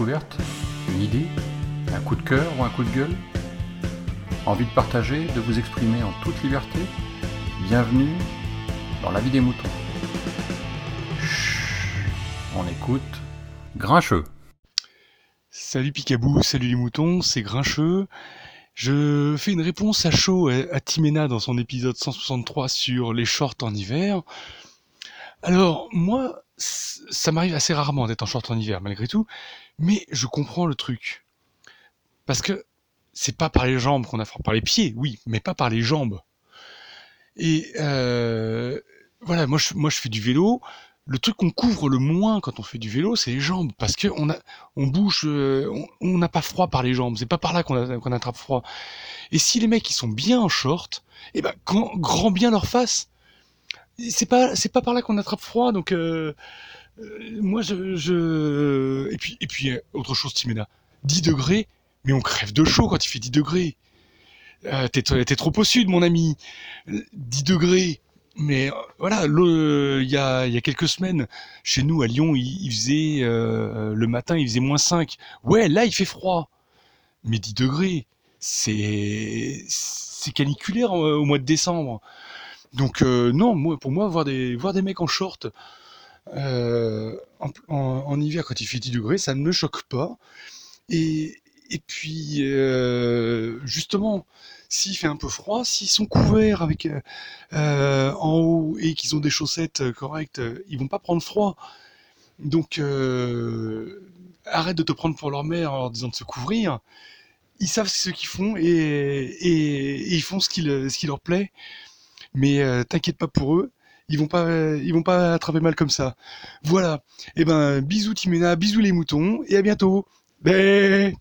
Une idée Un coup de cœur ou un coup de gueule Envie de partager, de vous exprimer en toute liberté Bienvenue dans la vie des moutons. On écoute Grincheux. Salut Picabou, salut les moutons, c'est Grincheux. Je fais une réponse à chaud à Timena dans son épisode 163 sur les shorts en hiver. Alors, moi, ça m'arrive assez rarement d'être en short en hiver, malgré tout, mais je comprends le truc. Parce que c'est pas par les jambes qu'on a froid, par les pieds, oui, mais pas par les jambes. Et euh, voilà, moi je, fais du vélo. Le truc qu'on couvre le moins quand on fait du vélo, c'est les jambes, parce que on bouge, euh, on n'a pas froid par les jambes. C'est pas par là qu'on qu'on attrape froid. Et si les mecs ils sont bien en short, eh ben grand, grand bien leur face c'est pas c'est pas par là qu'on attrape froid donc euh, euh, moi je, je, et puis et puis euh, autre chose Timena. 10 degrés mais on crève de chaud quand il fait 10 degrés. Euh, t'es trop au sud mon ami. 10 degrés mais voilà il y a il y a quelques semaines chez nous à Lyon il, il faisait le matin il faisait moins 5 ouais là il fait froid. Mais 10 degrés c'est c'est caniculaire au mois de décembre donc euh, non, pour moi, voir des, mecs en short euh, en, hiver quand il fait 10 degrés, ça ne me choque pas. Et, puis, euh, justement, s'il fait un peu froid, s'ils sont couverts avec en haut et qu'ils ont des chaussettes correctes, ils vont pas prendre froid. Donc, arrête de te prendre pour leur mère en leur disant de se couvrir. Ils savent ce qu'ils font et, ils font ce qui leur plaît mais euh, t'inquiète pas pour eux, ils vont pas, ils vont pas attraper mal comme ça. Voilà. Et eh ben, bisous Timena, bisous les moutons, et à bientôt. Bé